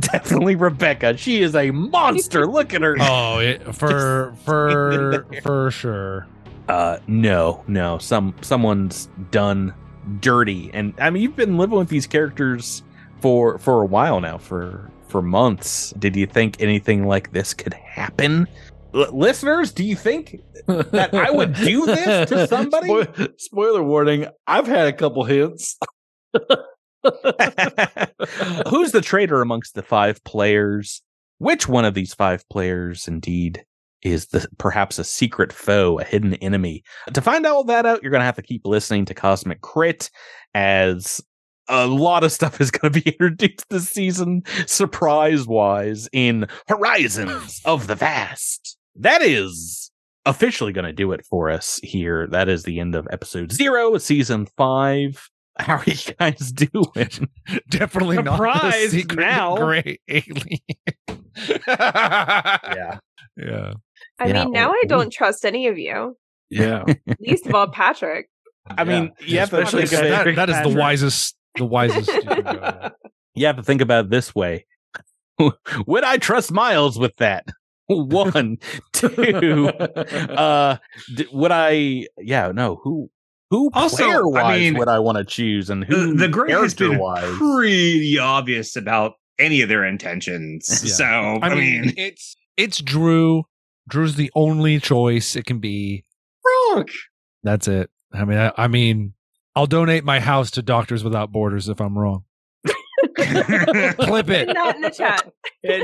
definitely Rebecca. She is a monster. Look at her. Oh, it, for for for sure. Uh, no, no. Some someone's done dirty, and I mean, you've been living with these characters for for a while now, for for months. Did you think anything like this could happen? Listeners, do you think that I would do this to somebody? Spoil- spoiler warning: I've had a couple hints. Who's the traitor amongst the five players? Which one of these five players, indeed, is the perhaps a secret foe, a hidden enemy? To find all that out, you're going to have to keep listening to Cosmic Crit, as a lot of stuff is going to be introduced this season, surprise wise, in Horizons of the Vast. That is officially going to do it for us here. That is the end of episode zero, season five. How are you guys doing? Definitely not the secret now. gray alien. Yeah, yeah. I Yeah, mean, now I don't trust any of you. yeah. Least of all Patrick. I mean, you have to Especially that, it. that is the wisest the wisest you. You have to think about it this way. Would I trust Miles with that? One, two. Uh, d- would I? Yeah, no. Who? Who Also, player wise I mean, would I want to choose, and who The, the gray has been character-wise? pretty obvious about any of their intentions. Yeah. So I, mean, it's it's Drew. Drew's the only choice it can be. That's it. I mean, I, I mean, I'll donate my house to Doctors Without Borders if I'm wrong. Clip it. that in the chat.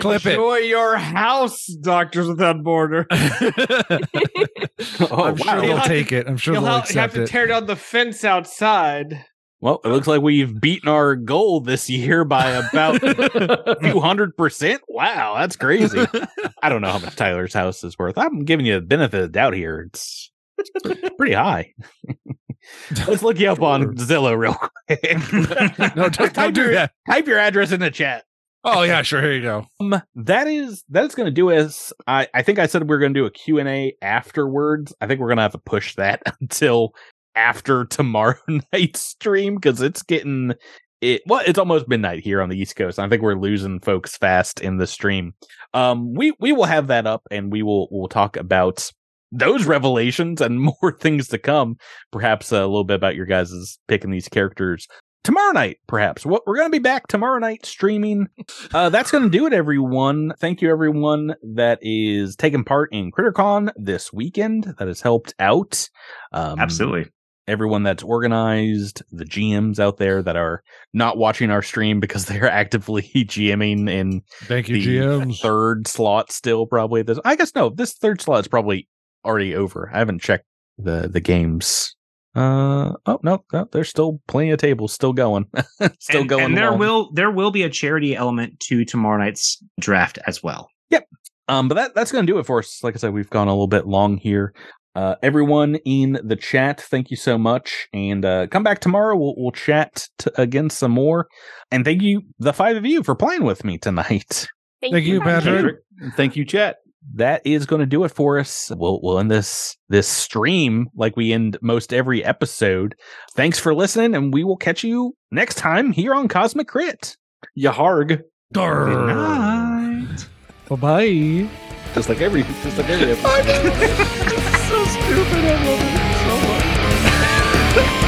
Clip it. Enjoy your house, Doctors Without Border. Oh, I'm sure wow. they'll take it. I'm sure You'll they'll ha- have accept to tear down the fence outside. Well, it looks like we've beaten our goal this year by about a few hundred percent. Wow, that's crazy. I don't know how much Tyler's house is worth. I'm giving you the benefit of the doubt here. It's, it's pretty high. Let's look you up on Zillow real quick. no, don't, don't type, do your, that. type your address in the chat. Oh yeah, sure. Here you go. Um, that is that is going to do us. I I think I said we are going to do a Q and A afterwards. I think we're going to have to push that until after tomorrow night's stream because it's getting it. Well, it's almost midnight here on the East Coast. I think we're losing folks fast in the stream. Um, we we will have that up and we will we'll talk about those revelations and more things to come. Perhaps a little bit about your guys' picking these characters tomorrow night, perhaps. What we're going to be back tomorrow night streaming. Uh, that's going to do it, everyone. Thank you, everyone that is taking part in CritterCon this weekend. That has helped out. Um, absolutely. Everyone that's organized, the GMs out there that are not watching our stream because they're actively GMing in Thank you, the GMs. third slot still probably this I guess no, this third slot is probably already over. I haven't checked the the games. Uh oh no, no there's still plenty of tables still going. still and, going. And there along. will there will be a charity element to tomorrow night's draft as well. Yep. Um, but that that's going to do it for us. Like I said, we've gone a little bit long here. Uh, everyone in the chat, thank you so much, and uh, come back tomorrow. We'll we'll chat t- again some more, and thank you, the five of you, for playing with me tonight. Thank you, Patrick. Thank you, chat. That is going to do it for us. We'll we'll end this this stream like we end most every episode. Thanks for listening, and we will catch you next time here on Cosmic Crit. Yaharg. Good night. Bye bye. Just like every just like every episode. so stupid. I love it so much.